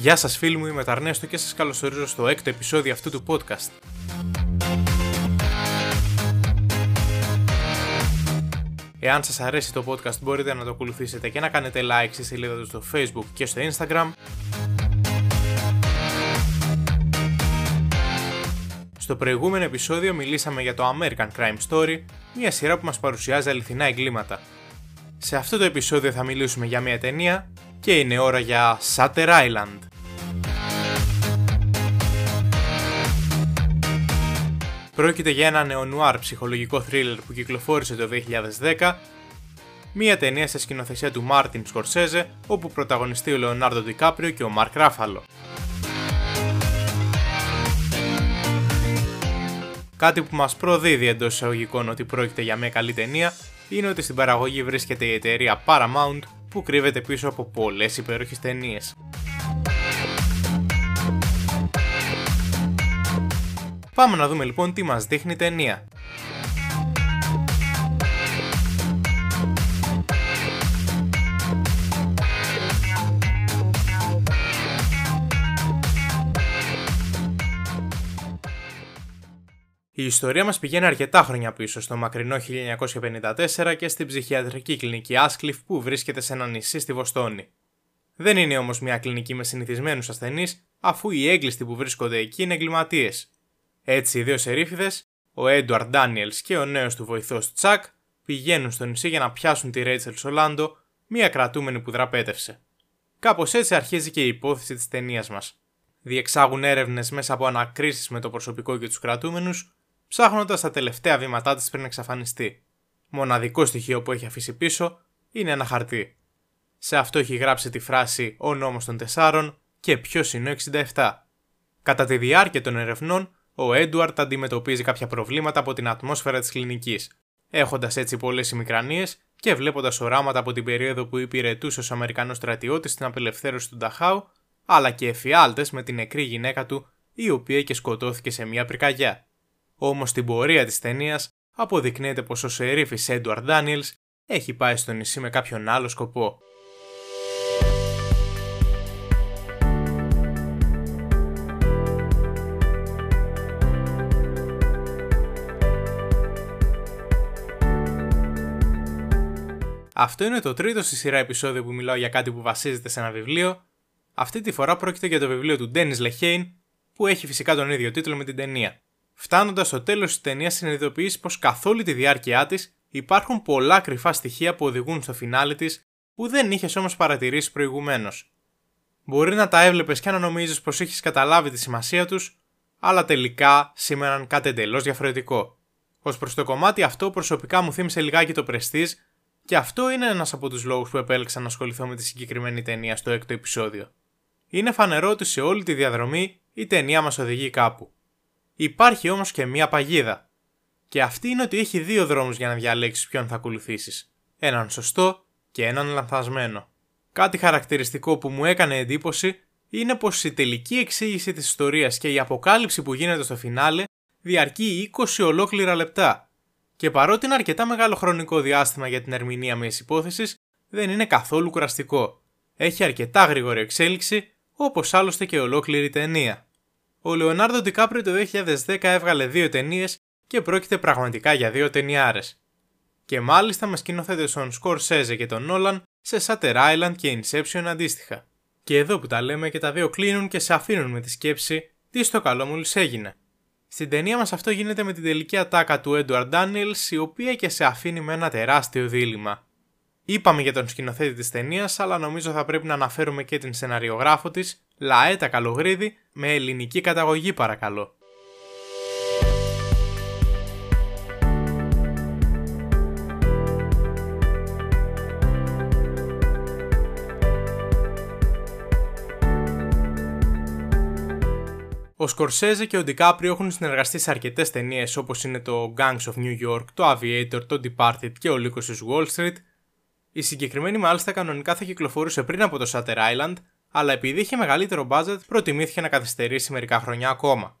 Γεια σας φίλοι μου, είμαι Ταρνέστο και σας καλωσορίζω στο έκτο επεισόδιο αυτού του podcast. Εάν σας αρέσει το podcast μπορείτε να το ακολουθήσετε και να κάνετε like στη σελίδα του στο facebook και στο instagram. Στο προηγούμενο επεισόδιο μιλήσαμε για το American Crime Story, μια σειρά που μας παρουσιάζει αληθινά εγκλήματα. Σε αυτό το επεισόδιο θα μιλήσουμε για μια ταινία και είναι ώρα για Shutter Island. Πρόκειται για ένα νεονουάρ ψυχολογικό θρίλερ που κυκλοφόρησε το 2010, μία ταινία σε σκηνοθεσία του Μάρτιν Σκορσέζε, όπου πρωταγωνιστεί ο Λεωνάρντο Ντικάπριο και ο Μαρκ Ράφαλο. Κάτι που μας προδίδει εντός εισαγωγικών ότι πρόκειται για μια καλή ταινία είναι ότι στην παραγωγή βρίσκεται η εταιρεία Paramount που κρύβεται πίσω από πολλές υπέροχες ταινίες. Πάμε να δούμε λοιπόν τι μας δείχνει η ταινία. Η ιστορία μας πηγαίνει αρκετά χρόνια πίσω, στο μακρινό 1954 και στην ψυχιατρική κλινική Άσκλιφ που βρίσκεται σε ένα νησί στη Βοστόνη. Δεν είναι όμως μια κλινική με συνηθισμένους ασθενείς, αφού οι έγκλειστοι που βρίσκονται εκεί είναι εγκληματίες. Έτσι, οι δύο σερίφιδες, ο Έντουαρντ Ντάνιελ και ο νέος του βοηθός Τσακ, πηγαίνουν στο νησί για να πιάσουν τη Ρέιτσελ Σολάντο, μία κρατούμενη που δραπέτευσε. Κάπως έτσι αρχίζει και η υπόθεση της ταινίας μας. Διεξάγουν έρευνες μέσα από ανακρίσεις με το προσωπικό και τους κρατούμενους, ψάχνοντας τα τελευταία βήματά της πριν εξαφανιστεί. Μοναδικό στοιχείο που έχει αφήσει πίσω είναι ένα χαρτί. Σε αυτό έχει γράψει τη φράση Ο νόμος των τεσσάρων και ποιος είναι ο 67. Κατά τη διάρκεια των ερευνών, ο Έντουαρτ αντιμετωπίζει κάποια προβλήματα από την ατμόσφαιρα της κλινικής, έχοντας έτσι πολλές ημικρανίες και βλέποντας οράματα από την περίοδο που υπηρετούσε ως Αμερικανός στρατιώτης στην απελευθέρωση του Νταχάου, αλλά και εφιάλτες με την νεκρή γυναίκα του, η οποία και σκοτώθηκε σε μια πυρκαγιά. Όμως στην πορεία της ταινίας αποδεικνύεται πως ο σερίφης Έντουαρτ Ντάνιελς έχει πάει στο νησί με κάποιον άλλο σκοπό. Αυτό είναι το τρίτο στη σειρά επεισόδιο που μιλάω για κάτι που βασίζεται σε ένα βιβλίο. Αυτή τη φορά πρόκειται για το βιβλίο του Dennis Lehane, που έχει φυσικά τον ίδιο τίτλο με την ταινία. Φτάνοντας στο τέλος της ταινίας, συνειδητοποιήσει πως καθ' όλη τη διάρκεια της υπάρχουν πολλά κρυφά στοιχεία που οδηγούν στο φινάλε της που δεν είχες όμως παρατηρήσει προηγουμένως. Μπορεί να τα έβλεπες και να νομίζεις πως έχει καταλάβει τη σημασία τους, αλλά τελικά σήμεραν κάτι εντελώς διαφορετικό. Ω προς το κομμάτι αυτό, προσωπικά μου θύμισε λιγάκι το Prestige και αυτό είναι ένας από τους λόγους που επέλεξα να ασχοληθώ με τη συγκεκριμένη ταινία στο έκτο επεισόδιο. Είναι φανερό ότι σε όλη τη διαδρομή η ταινία μας οδηγεί κάπου. Υπάρχει όμως και μία παγίδα. Και αυτή είναι ότι έχει δύο δρόμους για να διαλέξεις ποιον θα ακολουθήσεις. Έναν σωστό και έναν λανθασμένο. Κάτι χαρακτηριστικό που μου έκανε εντύπωση είναι πως η τελική εξήγηση της ιστορίας και η αποκάλυψη που γίνεται στο φινάλε διαρκεί 20 ολόκληρα λεπτά και παρότι είναι αρκετά μεγάλο χρονικό διάστημα για την ερμηνεία μιας υπόθεσης, δεν είναι καθόλου κουραστικό. Έχει αρκετά γρήγορη εξέλιξη, όπως άλλωστε και ολόκληρη ταινία. Ο Λεωνάρντο Ντικάπριο το 2010 έβγαλε δύο ταινίες και πρόκειται πραγματικά για δύο ταινιάρες. Και μάλιστα με σκηνοθέτε τον Σκορσέζε και τον Νόλαν σε Shutter Island και Inception αντίστοιχα. Και εδώ που τα λέμε και τα δύο κλείνουν και σε αφήνουν με τη σκέψη τι στο καλό μου έγινε. Στην ταινία μας αυτό γίνεται με την τελική ατάκα του Edward Daniels, η οποία και σε αφήνει με ένα τεράστιο δίλημα. Είπαμε για τον σκηνοθέτη της ταινίας, αλλά νομίζω θα πρέπει να αναφέρουμε και την σεναριογράφο της, Λαέτα Καλογρίδη, με ελληνική καταγωγή παρακαλώ. Ο Σκορσέζε και ο Ντικάπριο έχουν συνεργαστεί σε αρκετές ταινίες όπως είναι το Gangs of New York, το Aviator, το Departed και ο Λύκος της Wall Street. Η συγκεκριμένη μάλιστα κανονικά θα κυκλοφορούσε πριν από το Shutter Island, αλλά επειδή είχε μεγαλύτερο budget προτιμήθηκε να καθυστερήσει μερικά χρόνια ακόμα.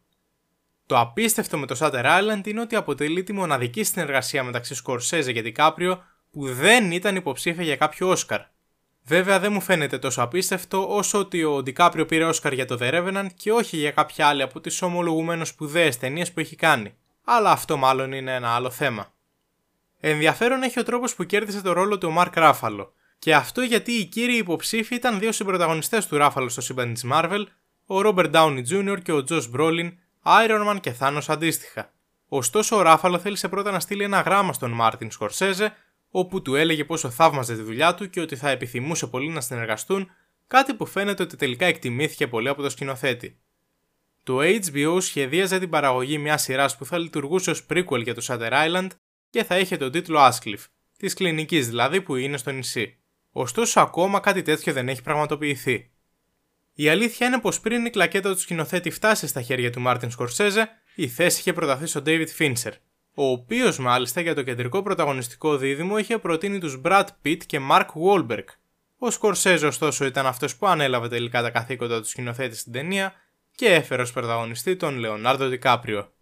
Το απίστευτο με το Shutter Island είναι ότι αποτελεί τη μοναδική συνεργασία μεταξύ Σκορσέζε και Ντικάπριο που δεν ήταν υποψήφια για κάποιο Όσκαρ. Βέβαια δεν μου φαίνεται τόσο απίστευτο όσο ότι ο Ντικάπριο πήρε Όσκαρ για το The Revenant και όχι για κάποια άλλη από τις ομολογουμένως σπουδαίες ταινίες που έχει κάνει. Αλλά αυτό μάλλον είναι ένα άλλο θέμα. Ενδιαφέρον έχει ο τρόπος που κέρδισε το ρόλο του ο Μαρκ Ράφαλο. Και αυτό γιατί οι κύριοι υποψήφοι ήταν δύο συμπροταγωνιστές του Ράφαλο στο σύμπαν της Marvel, ο Robert Downey Jr. και ο Josh Brolin, Iron Man και Thanos αντίστοιχα. Ωστόσο, ο Ράφαλο θέλησε πρώτα να στείλει ένα γράμμα στον Μάρτιν Σκορσέζε, όπου του έλεγε πόσο θαύμαζε τη δουλειά του και ότι θα επιθυμούσε πολύ να συνεργαστούν, κάτι που φαίνεται ότι τελικά εκτιμήθηκε πολύ από το σκηνοθέτη. Το HBO σχεδίαζε την παραγωγή μιας σειράς που θα λειτουργούσε ως prequel για το Shutter Island και θα είχε τον τίτλο Ascliffe, της κλινικής δηλαδή που είναι στο νησί. Ωστόσο, ακόμα κάτι τέτοιο δεν έχει πραγματοποιηθεί. Η αλήθεια είναι πως πριν η κλακέτα του σκηνοθέτη φτάσει στα χέρια του Μάρτιν Σκορσέζε, η θέση είχε προταθεί στον David Fincher, ο οποίος μάλιστα για το κεντρικό πρωταγωνιστικό δίδυμο είχε προτείνει τους Brad Pitt και Mark Wahlberg. Ο Σκορσέζε, ωστόσο, ήταν αυτός που ανέλαβε τελικά τα καθήκοντα του σκηνοθέτη στην ταινία και έφερε ως πρωταγωνιστή τον Λεωνάρδο Δικάπριο.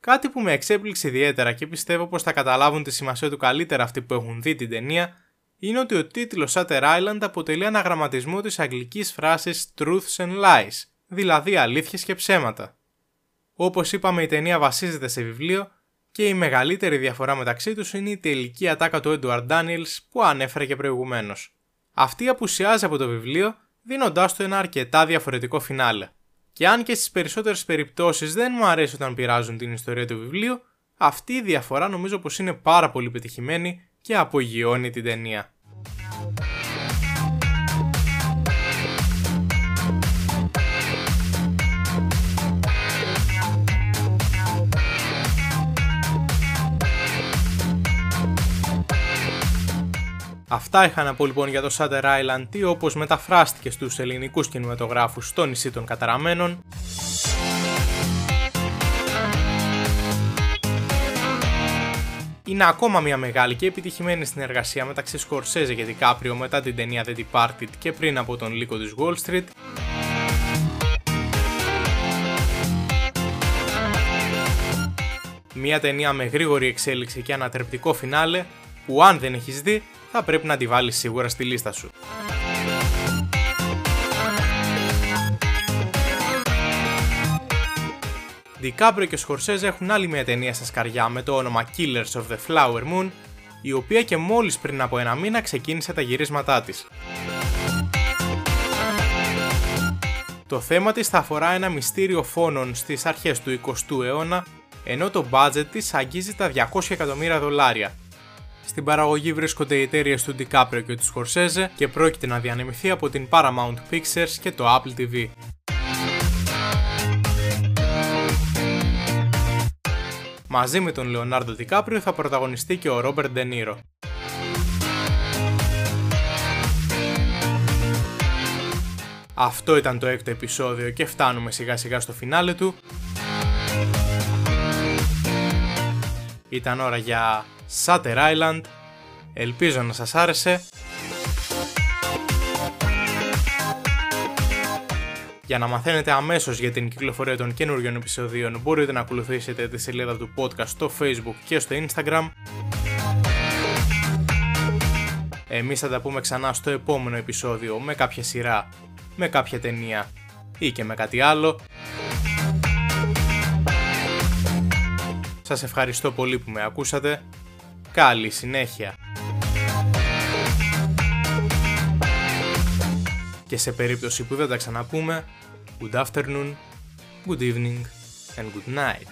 Κάτι που με εξέπληξε ιδιαίτερα και πιστεύω πως θα καταλάβουν τη σημασία του καλύτερα αυτοί που έχουν δει την ταινία είναι ότι ο τίτλος Shutter Island αποτελεί αναγραμματισμό της αγγλικής φράσης Truths and Lies, δηλαδή αλήθειες και ψέματα. Όπως είπαμε η ταινία βασίζεται σε βιβλίο και η μεγαλύτερη διαφορά μεταξύ τους είναι η τελική ατάκα του Edward Daniels που ανέφερε και προηγουμένως. Αυτή απουσιάζει από το βιβλίο δίνοντάς του ένα αρκετά διαφορετικό φινάλε. Και αν και στις περισσότερες περιπτώσεις δεν μου αρέσει όταν πειράζουν την ιστορία του βιβλίου, αυτή η διαφορά νομίζω πως είναι πάρα πολύ πετυχημένη και απογειώνει την ταινία. Αυτά είχα να πω λοιπόν για το Shutter Island τι όπως μεταφράστηκε στους ελληνικούς κινηματογράφους στο νησί των καταραμένων. Είναι ακόμα μια μεγάλη και επιτυχημένη συνεργασία μεταξύ Σκορσέζε και Δικάπριο μετά την ταινία The Departed και πριν από τον λύκο της Wall Street. Μια ταινία με γρήγορη εξέλιξη και ανατρεπτικό φινάλε που αν δεν έχεις δει θα πρέπει να τη βάλεις σίγουρα στη λίστα σου. Δικάπριο και Σκορσέζε έχουν άλλη μια ταινία στα σκαριά με το όνομα Killers of the Flower Moon, η οποία και μόλις πριν από ένα μήνα ξεκίνησε τα γυρίσματά της. Το θέμα της θα αφορά ένα μυστήριο φόνων στις αρχές του 20ου αιώνα, ενώ το budget της αγγίζει τα 200 εκατομμύρια δολάρια, στην παραγωγή βρίσκονται οι εταιρείες του DiCaprio και του Scorsese και πρόκειται να διανεμηθεί από την Paramount Pictures και το Apple TV. Μαζί με τον Λεωνάρντο DiCaprio θα πρωταγωνιστεί και ο Ρόμπερτ Ντενίρο. Αυτό ήταν το έκτο επεισόδιο και φτάνουμε σιγά σιγά στο φινάλε του. Ήταν ώρα για Sutter Island. Ελπίζω να σας άρεσε. Για να μαθαίνετε αμέσως για την κυκλοφορία των καινούριων επεισοδίων μπορείτε να ακολουθήσετε τη σελίδα του podcast στο facebook και στο instagram. Εμείς θα τα πούμε ξανά στο επόμενο επεισόδιο με κάποια σειρά, με κάποια ταινία ή και με κάτι άλλο. Σας ευχαριστώ πολύ που με ακούσατε. Καλή συνέχεια. Και σε περίπτωση που δεν τα ξαναπούμε, good afternoon, good evening and good night.